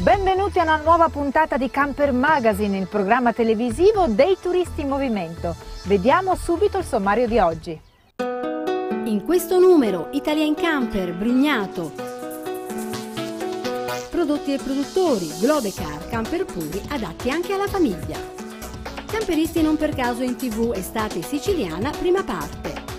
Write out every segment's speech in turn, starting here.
Benvenuti a una nuova puntata di Camper Magazine, il programma televisivo dei turisti in movimento. Vediamo subito il sommario di oggi. In questo numero Italia in Camper, Brugnato. Prodotti e produttori, Globecar, camper puri adatti anche alla famiglia. Camperisti non per caso in tv estate siciliana, prima parte.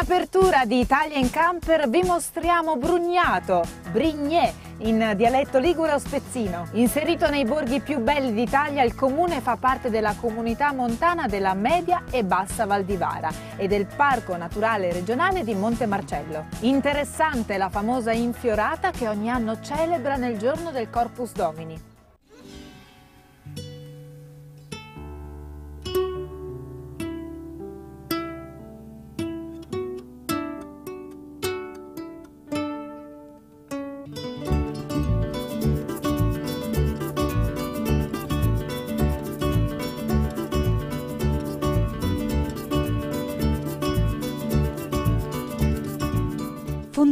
Apertura di Italia in Camper vi mostriamo Brugnato, Brignè, in dialetto ligure o spezzino. Inserito nei borghi più belli d'Italia, il comune fa parte della comunità montana della Media e Bassa Valdivara e del Parco Naturale Regionale di Monte Marcello. Interessante la famosa infiorata che ogni anno celebra nel giorno del Corpus Domini.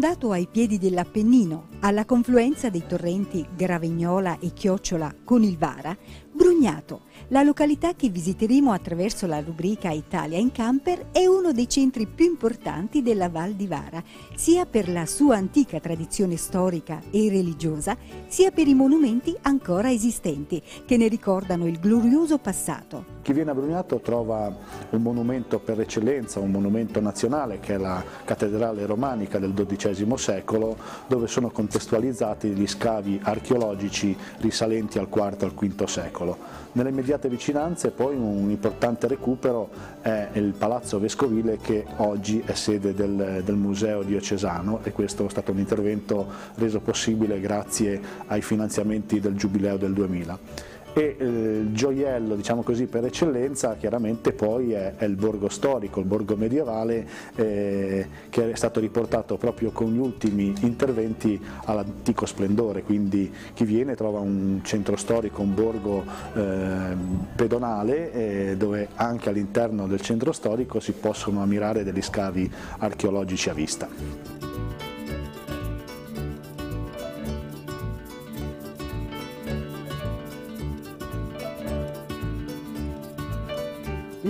Fondato ai piedi dell'Appennino, alla confluenza dei torrenti Gravignola e Chiocciola con il Vara, Brugnato, la località che visiteremo attraverso la rubrica Italia in Camper, è uno dei centri più importanti della Val di Vara, sia per la sua antica tradizione storica e religiosa, sia per i monumenti ancora esistenti, che ne ricordano il glorioso passato. Chi viene a Brugnato trova un monumento per eccellenza, un monumento nazionale che è la cattedrale romanica del XII secolo, dove sono contestualizzati gli scavi archeologici risalenti al IV e al V secolo. Nelle immediate vicinanze poi un importante recupero è il Palazzo Vescovile che oggi è sede del, del Museo Diocesano e questo è stato un intervento reso possibile grazie ai finanziamenti del Giubileo del 2000 e eh, il gioiello diciamo così per eccellenza chiaramente poi è, è il borgo storico, il borgo medievale eh, che è stato riportato proprio con gli ultimi interventi all'antico splendore, quindi chi viene trova un centro storico, un borgo eh, pedonale eh, dove anche all'interno del centro storico si possono ammirare degli scavi archeologici a vista.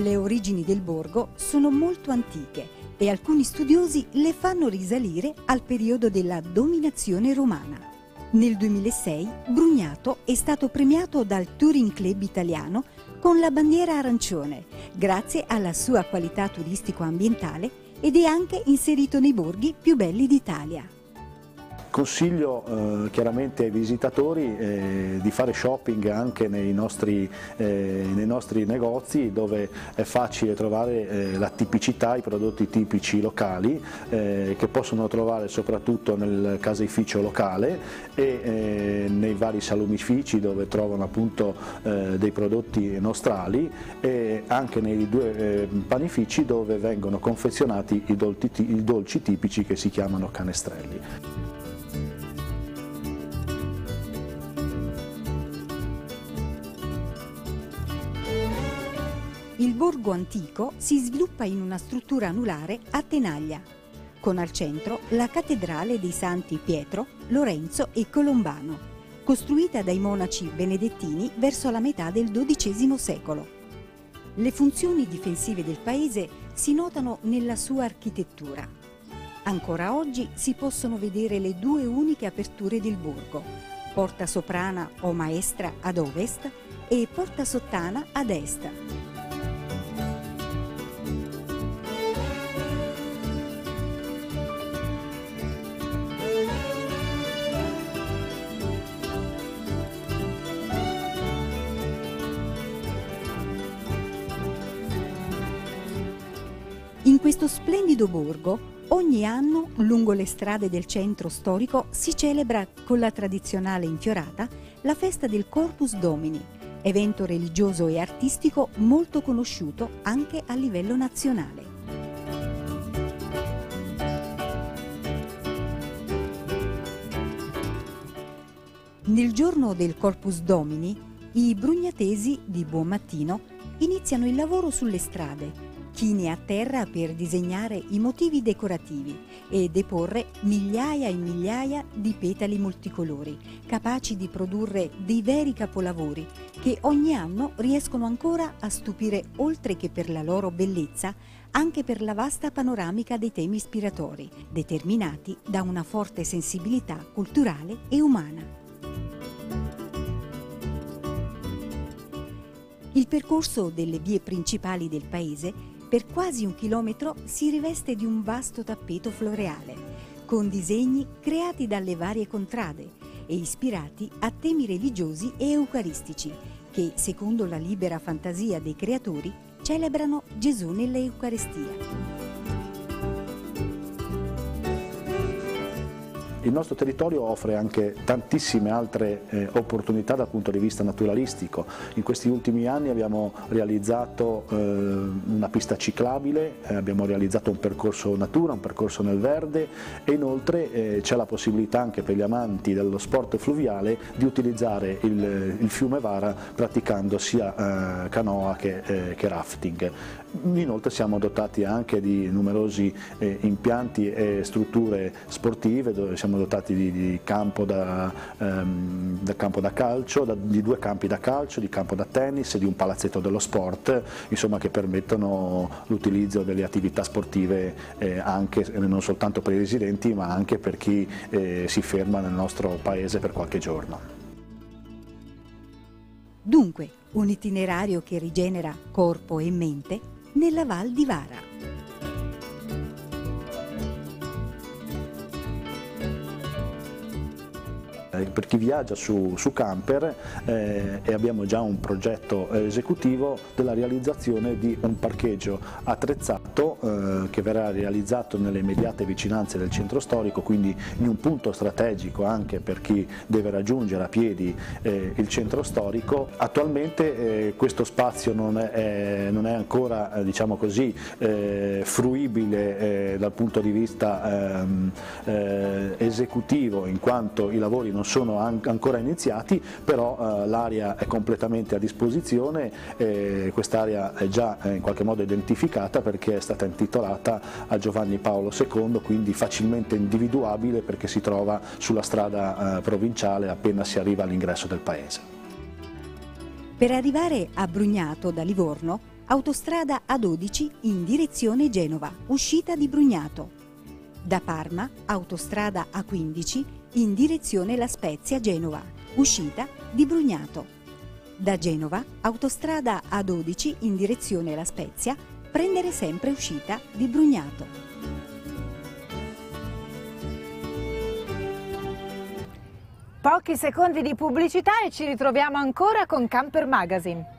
Le origini del borgo sono molto antiche e alcuni studiosi le fanno risalire al periodo della dominazione romana. Nel 2006 Brugnato è stato premiato dal Touring Club italiano con la bandiera arancione, grazie alla sua qualità turistico-ambientale ed è anche inserito nei borghi più belli d'Italia. Consiglio eh, chiaramente ai visitatori eh, di fare shopping anche nei nostri, eh, nei nostri, negozi dove è facile trovare eh, la tipicità, i prodotti tipici locali eh, che possono trovare soprattutto nel caseificio locale e eh, nei vari salumifici dove trovano appunto dei prodotti nostrali e anche nei due panifici dove vengono confezionati i dolci, i dolci tipici che si chiamano canestrelli. Il borgo antico si sviluppa in una struttura anulare a tenaglia, con al centro la cattedrale dei santi Pietro, Lorenzo e Colombano, costruita dai monaci benedettini verso la metà del XII secolo. Le funzioni difensive del paese si notano nella sua architettura. Ancora oggi si possono vedere le due uniche aperture del borgo, porta soprana o maestra ad ovest e porta sottana ad est. splendido borgo Ogni anno, lungo le strade del centro storico, si celebra con la tradizionale infiorata la festa del Corpus Domini, evento religioso e artistico molto conosciuto anche a livello nazionale. Nel giorno del Corpus Domini, i brugnatesi di buon mattino iniziano il lavoro sulle strade chine a terra per disegnare i motivi decorativi e deporre migliaia e migliaia di petali multicolori, capaci di produrre dei veri capolavori che ogni anno riescono ancora a stupire oltre che per la loro bellezza, anche per la vasta panoramica dei temi ispiratori, determinati da una forte sensibilità culturale e umana. Il percorso delle vie principali del paese per quasi un chilometro si riveste di un vasto tappeto floreale, con disegni creati dalle varie contrade e ispirati a temi religiosi e eucaristici, che, secondo la libera fantasia dei creatori, celebrano Gesù nell'Eucaristia. Il nostro territorio offre anche tantissime altre eh, opportunità dal punto di vista naturalistico. In questi ultimi anni abbiamo realizzato eh, una pista ciclabile, eh, abbiamo realizzato un percorso natura, un percorso nel verde e inoltre eh, c'è la possibilità anche per gli amanti dello sport fluviale di utilizzare il, il fiume Vara praticando sia eh, canoa che, eh, che rafting. Inoltre siamo dotati anche di numerosi eh, impianti e strutture sportive, dove siamo dotati di, di, campo, da, ehm, da campo, da, calcio, da, di due campi da calcio, di campo da tennis e di un palazzetto dello sport, insomma, che permettono l'utilizzo delle attività sportive eh, anche, non soltanto per i residenti ma anche per chi eh, si ferma nel nostro paese per qualche giorno. Dunque, un itinerario che rigenera corpo e mente nella Val di Vara. Per chi viaggia su, su camper eh, e abbiamo già un progetto esecutivo della realizzazione di un parcheggio attrezzato eh, che verrà realizzato nelle immediate vicinanze del centro storico, quindi in un punto strategico anche per chi deve raggiungere a piedi eh, il centro storico. Attualmente eh, questo spazio non è, non è ancora eh, diciamo così, fruibile dal punto di vista ehm, esecutivo in quanto i lavori non sono ancora iniziati, però eh, l'area è completamente a disposizione, eh, quest'area è già eh, in qualche modo identificata perché è stata intitolata a Giovanni Paolo II, quindi facilmente individuabile perché si trova sulla strada eh, provinciale appena si arriva all'ingresso del paese. Per arrivare a Brugnato da Livorno, autostrada A12 in direzione Genova, uscita di Brugnato. Da Parma, autostrada A15 in direzione La Spezia-Genova, uscita di Brugnato. Da Genova, autostrada A12 in direzione La Spezia, prendere sempre uscita di Brugnato. Pochi secondi di pubblicità e ci ritroviamo ancora con Camper Magazine.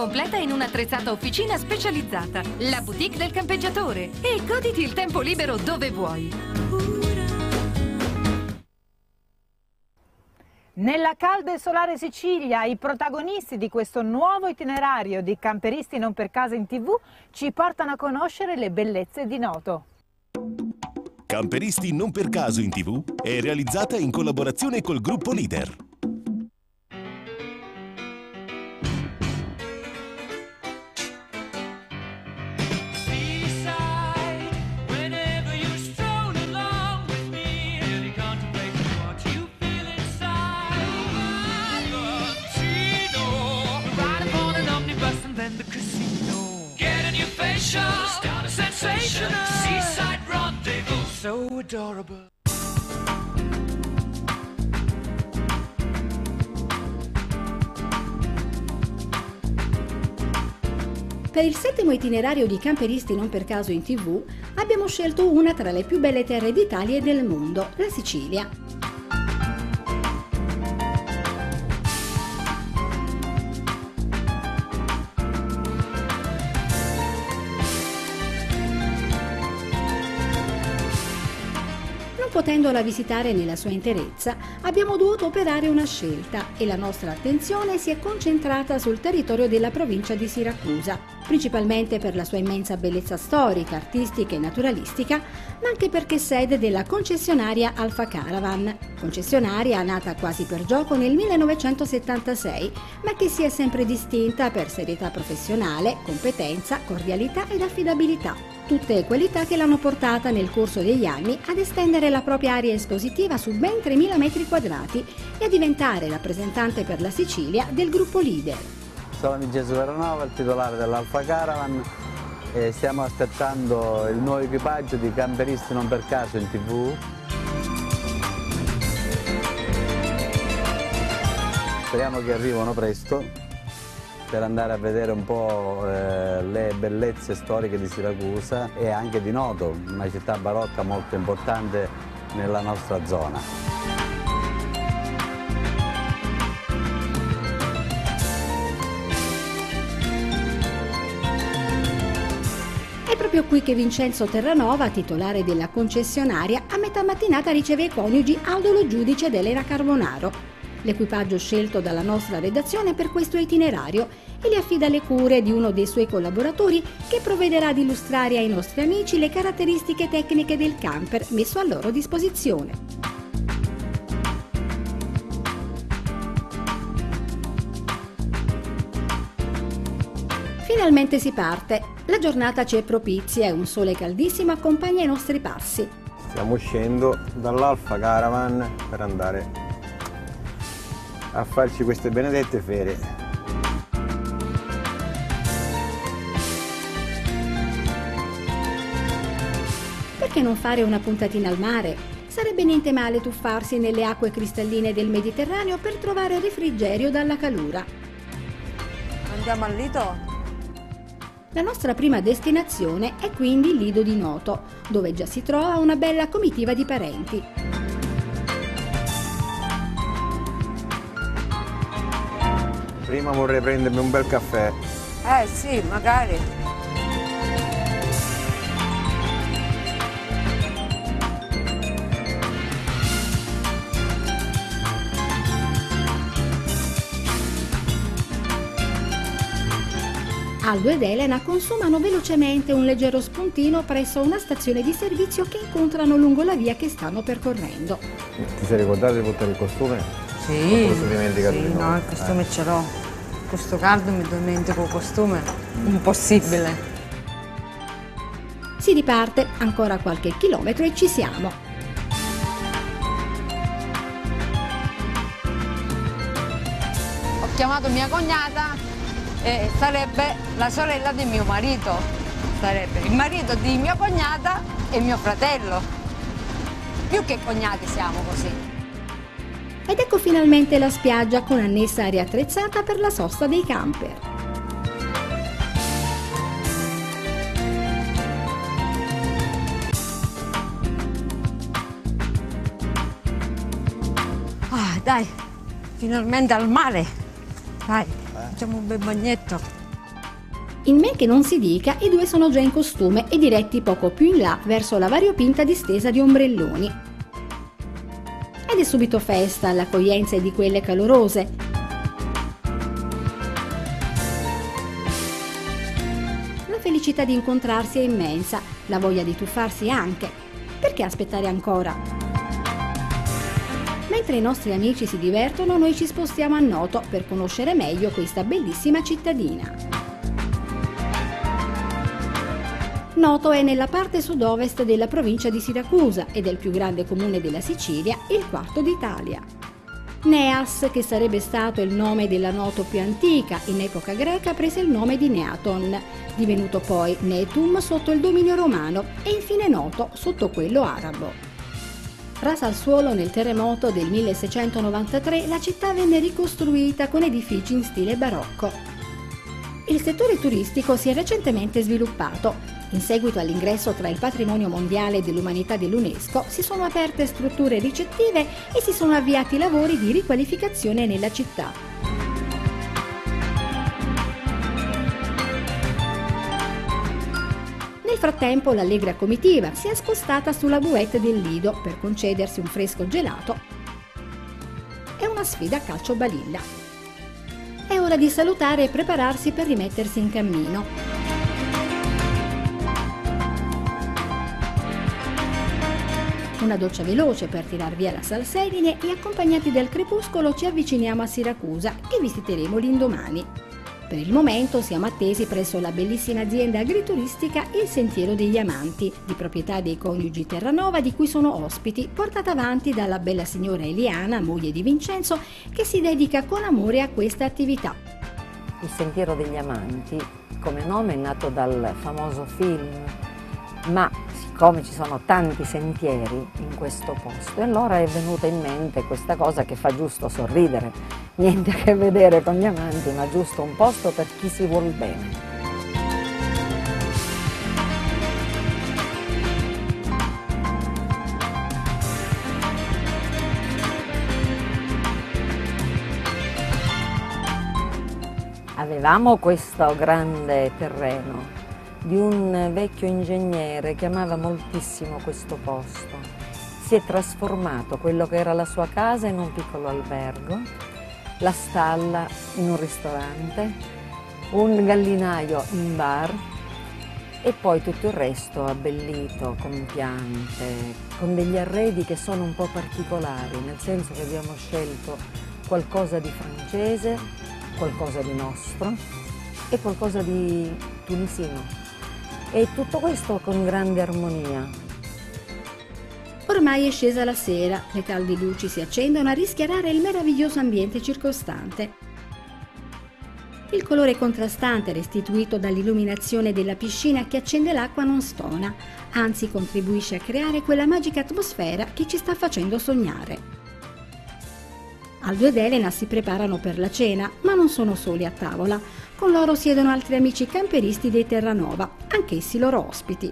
completa in un'attrezzata officina specializzata, la boutique del campeggiatore. E goditi il tempo libero dove vuoi. Nella calda e solare Sicilia, i protagonisti di questo nuovo itinerario di Camperisti non per casa in tv ci portano a conoscere le bellezze di Noto. Camperisti non per caso in tv è realizzata in collaborazione col gruppo Leader. So adorable. Per il settimo itinerario di camperisti non per caso in tv abbiamo scelto una tra le più belle terre d'Italia e del mondo, la Sicilia. Potendola visitare nella sua interezza, abbiamo dovuto operare una scelta e la nostra attenzione si è concentrata sul territorio della provincia di Siracusa, principalmente per la sua immensa bellezza storica, artistica e naturalistica, ma anche perché sede della concessionaria Alfa Caravan, concessionaria nata quasi per gioco nel 1976, ma che si è sempre distinta per serietà professionale, competenza, cordialità ed affidabilità tutte qualità che l'hanno portata nel corso degli anni ad estendere la propria area espositiva su ben 3.000 metri quadrati e a diventare rappresentante per la Sicilia del gruppo leader. Sono Vincenzo Veronova, il titolare dell'Alfa Caravan e stiamo aspettando il nuovo equipaggio di camperisti non per caso in tv. Speriamo che arrivino presto per andare a vedere un po' eh, le bellezze storiche di Siracusa e anche di Noto, una città barocca molto importante nella nostra zona. Proprio qui che Vincenzo Terranova, titolare della concessionaria, a metà mattinata riceve i coniugi Aldo Lo Giudice ed Elena Carbonaro, l'equipaggio scelto dalla nostra redazione per questo itinerario e le affida le cure di uno dei suoi collaboratori che provvederà ad illustrare ai nostri amici le caratteristiche tecniche del camper messo a loro disposizione. Finalmente si parte. La giornata ci è propizia e un sole caldissimo accompagna i nostri passi. Stiamo uscendo dall'Alfa Caravan per andare a farci queste benedette ferie. Perché non fare una puntatina al mare? Sarebbe niente male tuffarsi nelle acque cristalline del Mediterraneo per trovare refrigerio dalla calura. Andiamo al Lido? La nostra prima destinazione è quindi il Lido di Noto, dove già si trova una bella comitiva di parenti. Prima vorrei prendermi un bel caffè. Eh sì, magari. Aldo ed Elena consumano velocemente un leggero spuntino presso una stazione di servizio che incontrano lungo la via che stanno percorrendo. Ti sei ricordato di portare il costume? Sì, sì, no, il costume Eh. ce l'ho. Questo caldo mi dimentico il costume. Impossibile. Si riparte ancora qualche chilometro e ci siamo. Ho chiamato mia cognata e sarebbe la sorella di mio marito. Sarebbe il marito di mia cognata e mio fratello. Più che cognati siamo così. Ed ecco finalmente la spiaggia con annessa area attrezzata per la sosta dei camper. Ah, dai, finalmente al mare. Dai, facciamo un bel bagnetto. In men che non si dica, i due sono già in costume e diretti poco più in là verso la variopinta distesa di ombrelloni. Ed è subito festa, l'accoglienza è di quelle calorose. La felicità di incontrarsi è immensa, la voglia di tuffarsi anche. Perché aspettare ancora? Mentre i nostri amici si divertono, noi ci spostiamo a Noto per conoscere meglio questa bellissima cittadina. Noto è nella parte sud-ovest della provincia di Siracusa ed è il più grande comune della Sicilia il quarto d'Italia. Neas, che sarebbe stato il nome della Noto più antica, in epoca greca prese il nome di Neaton, divenuto poi Netum sotto il dominio romano e infine Noto sotto quello arabo. Rasa al suolo nel terremoto del 1693, la città venne ricostruita con edifici in stile barocco. Il settore turistico si è recentemente sviluppato. In seguito all'ingresso tra il patrimonio mondiale dell'umanità dell'UNESCO si sono aperte strutture ricettive e si sono avviati lavori di riqualificazione nella città. Nel frattempo l'allegra comitiva si è spostata sulla bouette del Lido per concedersi un fresco gelato e una sfida a calcio balilla. È ora di salutare e prepararsi per rimettersi in cammino. Una doccia veloce per tirar via la salsedine e accompagnati dal crepuscolo ci avviciniamo a Siracusa che visiteremo l'indomani. Per il momento siamo attesi presso la bellissima azienda agrituristica Il Sentiero degli Amanti, di proprietà dei coniugi Terranova di cui sono ospiti, portata avanti dalla bella signora Eliana, moglie di Vincenzo, che si dedica con amore a questa attività. Il Sentiero degli Amanti come nome è nato dal famoso film, ma siccome ci sono tanti sentieri in questo posto, allora è venuta in mente questa cosa che fa giusto sorridere, niente a che vedere con gli amanti, ma giusto un posto per chi si vuol bene. Avevamo questo grande terreno di un vecchio ingegnere che amava moltissimo questo posto. Si è trasformato quello che era la sua casa in un piccolo albergo, la stalla in un ristorante, un gallinaio in bar e poi tutto il resto abbellito con piante, con degli arredi che sono un po' particolari, nel senso che abbiamo scelto qualcosa di francese, qualcosa di nostro e qualcosa di tunisino. E tutto questo con grande armonia. Ormai è scesa la sera, le calde luci si accendono a rischiarare il meraviglioso ambiente circostante. Il colore contrastante restituito dall'illuminazione della piscina che accende l'acqua non stona, anzi contribuisce a creare quella magica atmosfera che ci sta facendo sognare. Aldo ed Elena si preparano per la cena, ma non sono soli a tavola. Con loro siedono altri amici camperisti dei Terranova, anch'essi loro ospiti.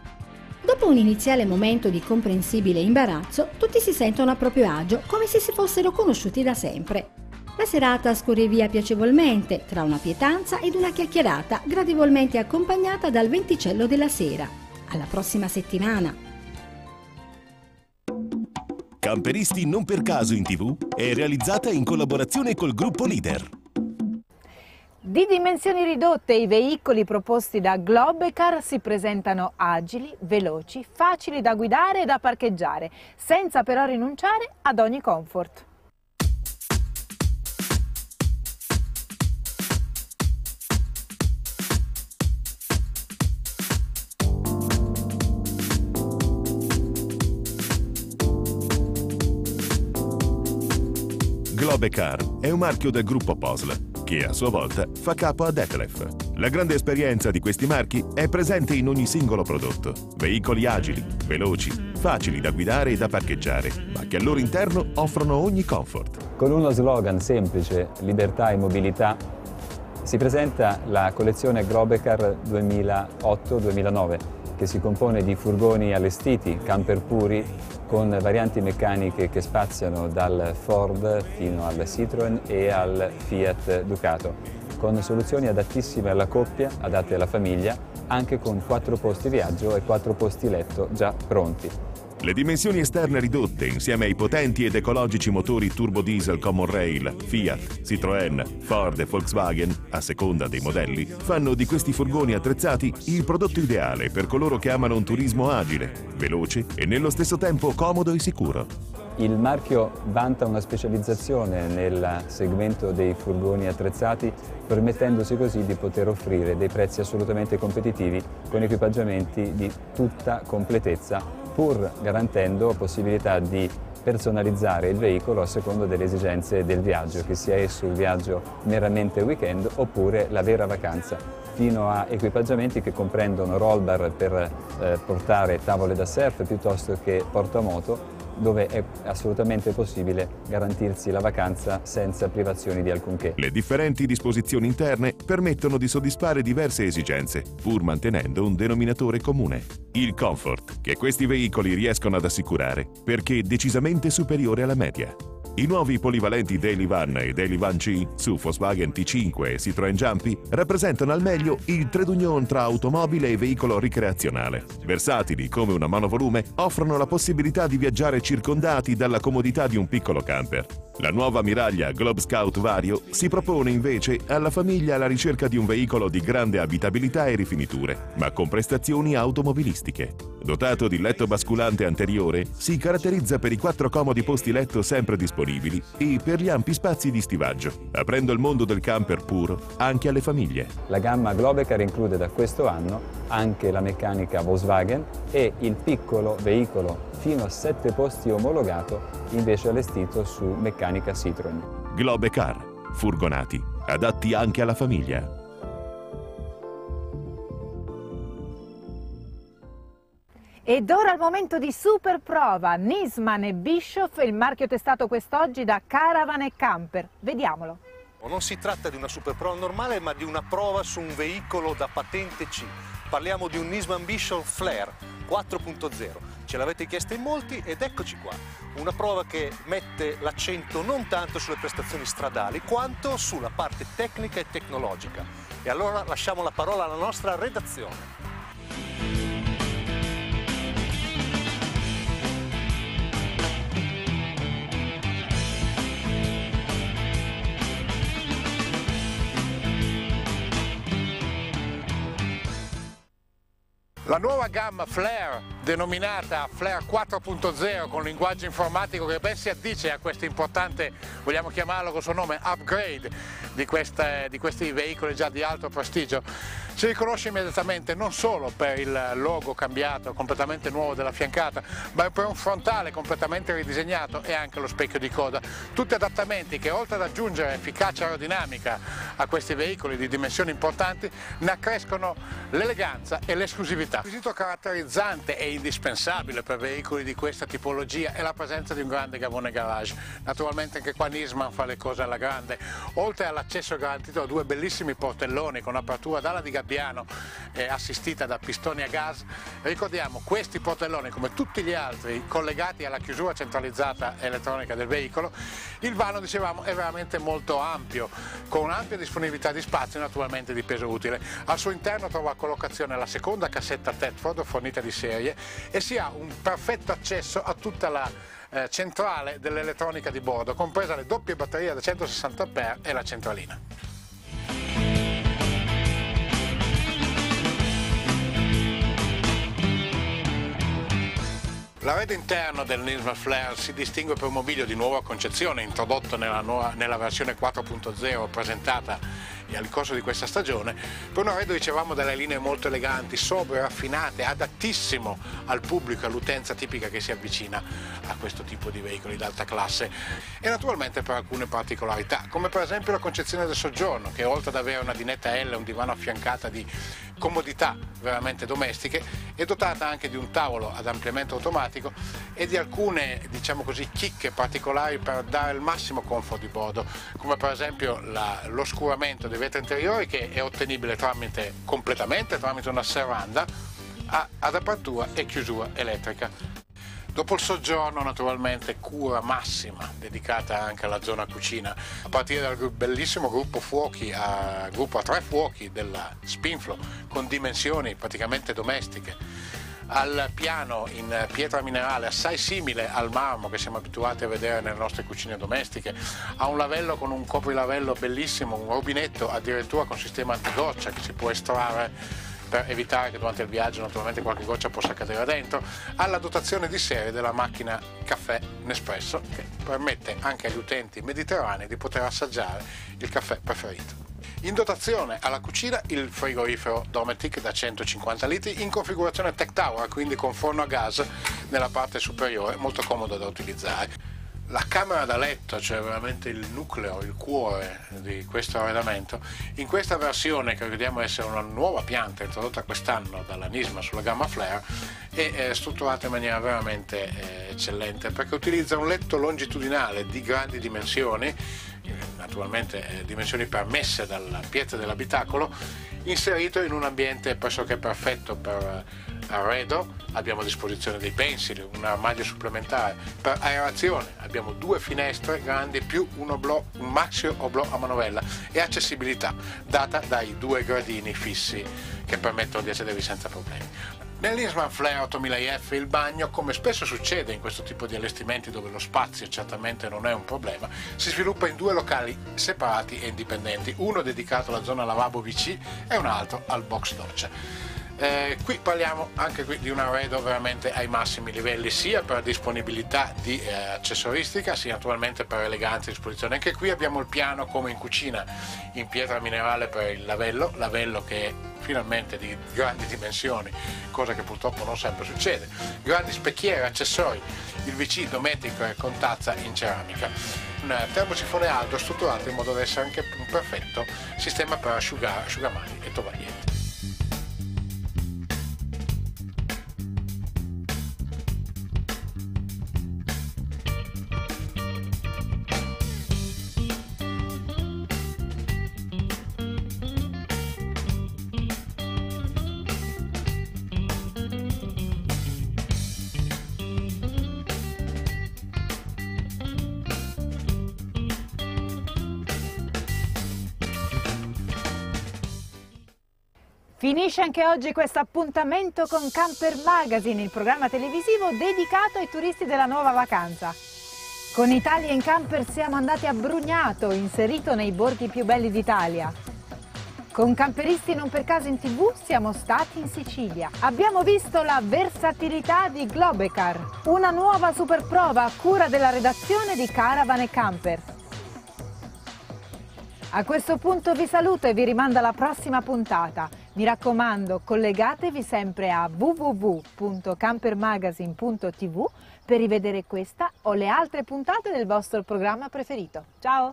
Dopo un iniziale momento di comprensibile imbarazzo, tutti si sentono a proprio agio, come se si fossero conosciuti da sempre. La serata scorre via piacevolmente, tra una pietanza ed una chiacchierata, gradevolmente accompagnata dal venticello della sera. Alla prossima settimana! Camperisti non per caso in tv è realizzata in collaborazione col gruppo Leader. Di dimensioni ridotte i veicoli proposti da Globecar si presentano agili, veloci, facili da guidare e da parcheggiare, senza però rinunciare ad ogni comfort. Globecar è un marchio del gruppo Posla che a sua volta fa capo a Detlef. La grande esperienza di questi marchi è presente in ogni singolo prodotto. Veicoli agili, veloci, facili da guidare e da parcheggiare, ma che al loro interno offrono ogni comfort. Con uno slogan semplice, libertà e mobilità, si presenta la collezione Grobecar 2008-2009, che si compone di furgoni allestiti, camper puri, con varianti meccaniche che spaziano dal Ford fino al Citroën e al Fiat Ducato, con soluzioni adattissime alla coppia, adatte alla famiglia, anche con quattro posti viaggio e quattro posti letto già pronti. Le dimensioni esterne ridotte, insieme ai potenti ed ecologici motori turbo diesel Common Rail, Fiat, Citroën, Ford e Volkswagen, a seconda dei modelli, fanno di questi furgoni attrezzati il prodotto ideale per coloro che amano un turismo agile, veloce e nello stesso tempo comodo e sicuro. Il marchio vanta una specializzazione nel segmento dei furgoni attrezzati, permettendosi così di poter offrire dei prezzi assolutamente competitivi con equipaggiamenti di tutta completezza pur garantendo possibilità di personalizzare il veicolo a seconda delle esigenze del viaggio, che sia esso il viaggio meramente weekend oppure la vera vacanza, fino a equipaggiamenti che comprendono roll bar per eh, portare tavole da surf piuttosto che portamoto dove è assolutamente possibile garantirsi la vacanza senza privazioni di alcunché. Le differenti disposizioni interne permettono di soddisfare diverse esigenze, pur mantenendo un denominatore comune, il comfort, che questi veicoli riescono ad assicurare, perché decisamente superiore alla media. I nuovi polivalenti Daily Van e Daily Van C su Volkswagen T5 e Citroën Jumpy rappresentano al meglio il trade union tra automobile e veicolo ricreazionale. Versatili come una monovolume, offrono la possibilità di viaggiare circondati dalla comodità di un piccolo camper. La nuova miraglia Globe Scout Vario si propone invece alla famiglia alla ricerca di un veicolo di grande abitabilità e rifiniture, ma con prestazioni automobilistiche. Dotato di letto basculante anteriore, si caratterizza per i quattro comodi posti letto sempre disponibili e per gli ampi spazi di stivaggio, aprendo il mondo del camper puro anche alle famiglie. La gamma Globecar include da questo anno anche la meccanica Volkswagen e il piccolo veicolo fino a 7 posti omologato invece allestito su meccanica Citroën. Globe Car, furgonati, adatti anche alla famiglia. Ed ora il momento di super prova. Nisman e Bischoff, il marchio testato quest'oggi da Caravan e Camper. Vediamolo. Non si tratta di una super prova normale, ma di una prova su un veicolo da patente C. Parliamo di un Nisman Bischoff Flare 4.0 Ce l'avete chiesto in molti ed eccoci qua. Una prova che mette l'accento non tanto sulle prestazioni stradali quanto sulla parte tecnica e tecnologica. E allora lasciamo la parola alla nostra redazione. La nuova gamma Flare, denominata Flare 4.0 con linguaggio informatico che ben si addice a questo importante, vogliamo chiamarlo con suo nome, upgrade di, queste, di questi veicoli già di alto prestigio, si riconosce immediatamente non solo per il logo cambiato, completamente nuovo della fiancata, ma per un frontale completamente ridisegnato e anche lo specchio di coda. Tutti adattamenti che oltre ad aggiungere efficacia aerodinamica a questi veicoli di dimensioni importanti, ne accrescono l'eleganza e l'esclusività. Il requisito caratterizzante e indispensabile per veicoli di questa tipologia è la presenza di un grande gavone garage. Naturalmente anche qua Nisman fa le cose alla grande. Oltre all'accesso garantito a due bellissimi portelloni con apertura d'ala di gabbiano eh, assistita da pistoni a gas, ricordiamo questi portelloni come tutti gli altri collegati alla chiusura centralizzata elettronica del veicolo, il vano dicevamo è veramente molto ampio, con un'ampia disponibilità di spazio e naturalmente di peso utile. Al suo interno trova collocazione la seconda cassetta Tetford fornita di serie e si ha un perfetto accesso a tutta la eh, centrale dell'elettronica di bordo, compresa le doppie batterie da 160 A e la centralina. L'arredo interno del Nisman Flare si distingue per un mobilio di nuova concezione introdotto nella, nuova, nella versione 4.0 presentata al corso di questa stagione, per un arredo dicevamo delle linee molto eleganti, sobrie, raffinate, adattissimo al pubblico, all'utenza tipica che si avvicina a questo tipo di veicoli d'alta classe. E naturalmente per alcune particolarità, come per esempio la concezione del soggiorno, che oltre ad avere una dinetta L un divano affiancata di comodità veramente domestiche, è dotata anche di un tavolo ad ampliamento automatico e di alcune, diciamo così, chicche particolari per dare il massimo comfort di bordo, come per esempio l'oscuramento dei vetri interiori che è ottenibile tramite, completamente tramite una serranda ad apertura e chiusura elettrica. Dopo il soggiorno naturalmente cura massima dedicata anche alla zona cucina, a partire dal bellissimo gruppo fuochi, a, gruppo a tre fuochi della Spinflo con dimensioni praticamente domestiche, al piano in pietra minerale assai simile al marmo che siamo abituati a vedere nelle nostre cucine domestiche, a un lavello con un coprilavello bellissimo, un rubinetto addirittura con sistema antigoccia che si può estrarre per evitare che durante il viaggio naturalmente qualche goccia possa cadere dentro, alla dotazione di serie della macchina caffè Nespresso che permette anche agli utenti mediterranei di poter assaggiare il caffè preferito. In dotazione alla cucina il frigorifero Dometic da 150 litri in configurazione Tech Tower, quindi con forno a gas nella parte superiore, molto comodo da utilizzare. La camera da letto, cioè veramente il nucleo, il cuore di questo arredamento, in questa versione che crediamo essere una nuova pianta introdotta quest'anno dalla Nisma sulla gamma Flare, è strutturata in maniera veramente eh, eccellente perché utilizza un letto longitudinale di grandi dimensioni, eh, naturalmente eh, dimensioni permesse dalla pietra dell'abitacolo, inserito in un ambiente pressoché perfetto per arredo, abbiamo a disposizione dei pensili, un armadio supplementare. Per aerazione abbiamo due finestre grandi più un, oblò, un maxi oblò a manovella e accessibilità data dai due gradini fissi che permettono di accedervi senza problemi. Nell'Isman Flare 8000IF il bagno, come spesso succede in questo tipo di allestimenti dove lo spazio certamente non è un problema, si sviluppa in due locali separati e indipendenti, uno dedicato alla zona lavabo VC e un altro al box doccia. Eh, qui parliamo anche qui di un arredo veramente ai massimi livelli, sia per disponibilità di eh, accessoristica, sia naturalmente per eleganza e disposizione. Anche qui abbiamo il piano come in cucina, in pietra minerale per il lavello, lavello che è finalmente di grandi dimensioni, cosa che purtroppo non sempre succede. Grandi specchiere, accessori, il VC dometico e con tazza in ceramica. Un termosifone alto strutturato in modo da essere anche un perfetto sistema per asciugare, asciugamani e tovagliette. Finisce anche oggi questo appuntamento con Camper Magazine, il programma televisivo dedicato ai turisti della nuova vacanza. Con Italia in Camper siamo andati a Brugnato, inserito nei borghi più belli d'Italia. Con Camperisti non per caso in tv siamo stati in Sicilia. Abbiamo visto la versatilità di Globecar, una nuova superprova a cura della redazione di Caravan e Camper. A questo punto vi saluto e vi rimando alla prossima puntata. Mi raccomando, collegatevi sempre a www.campermagazine.tv per rivedere questa o le altre puntate del vostro programma preferito. Ciao!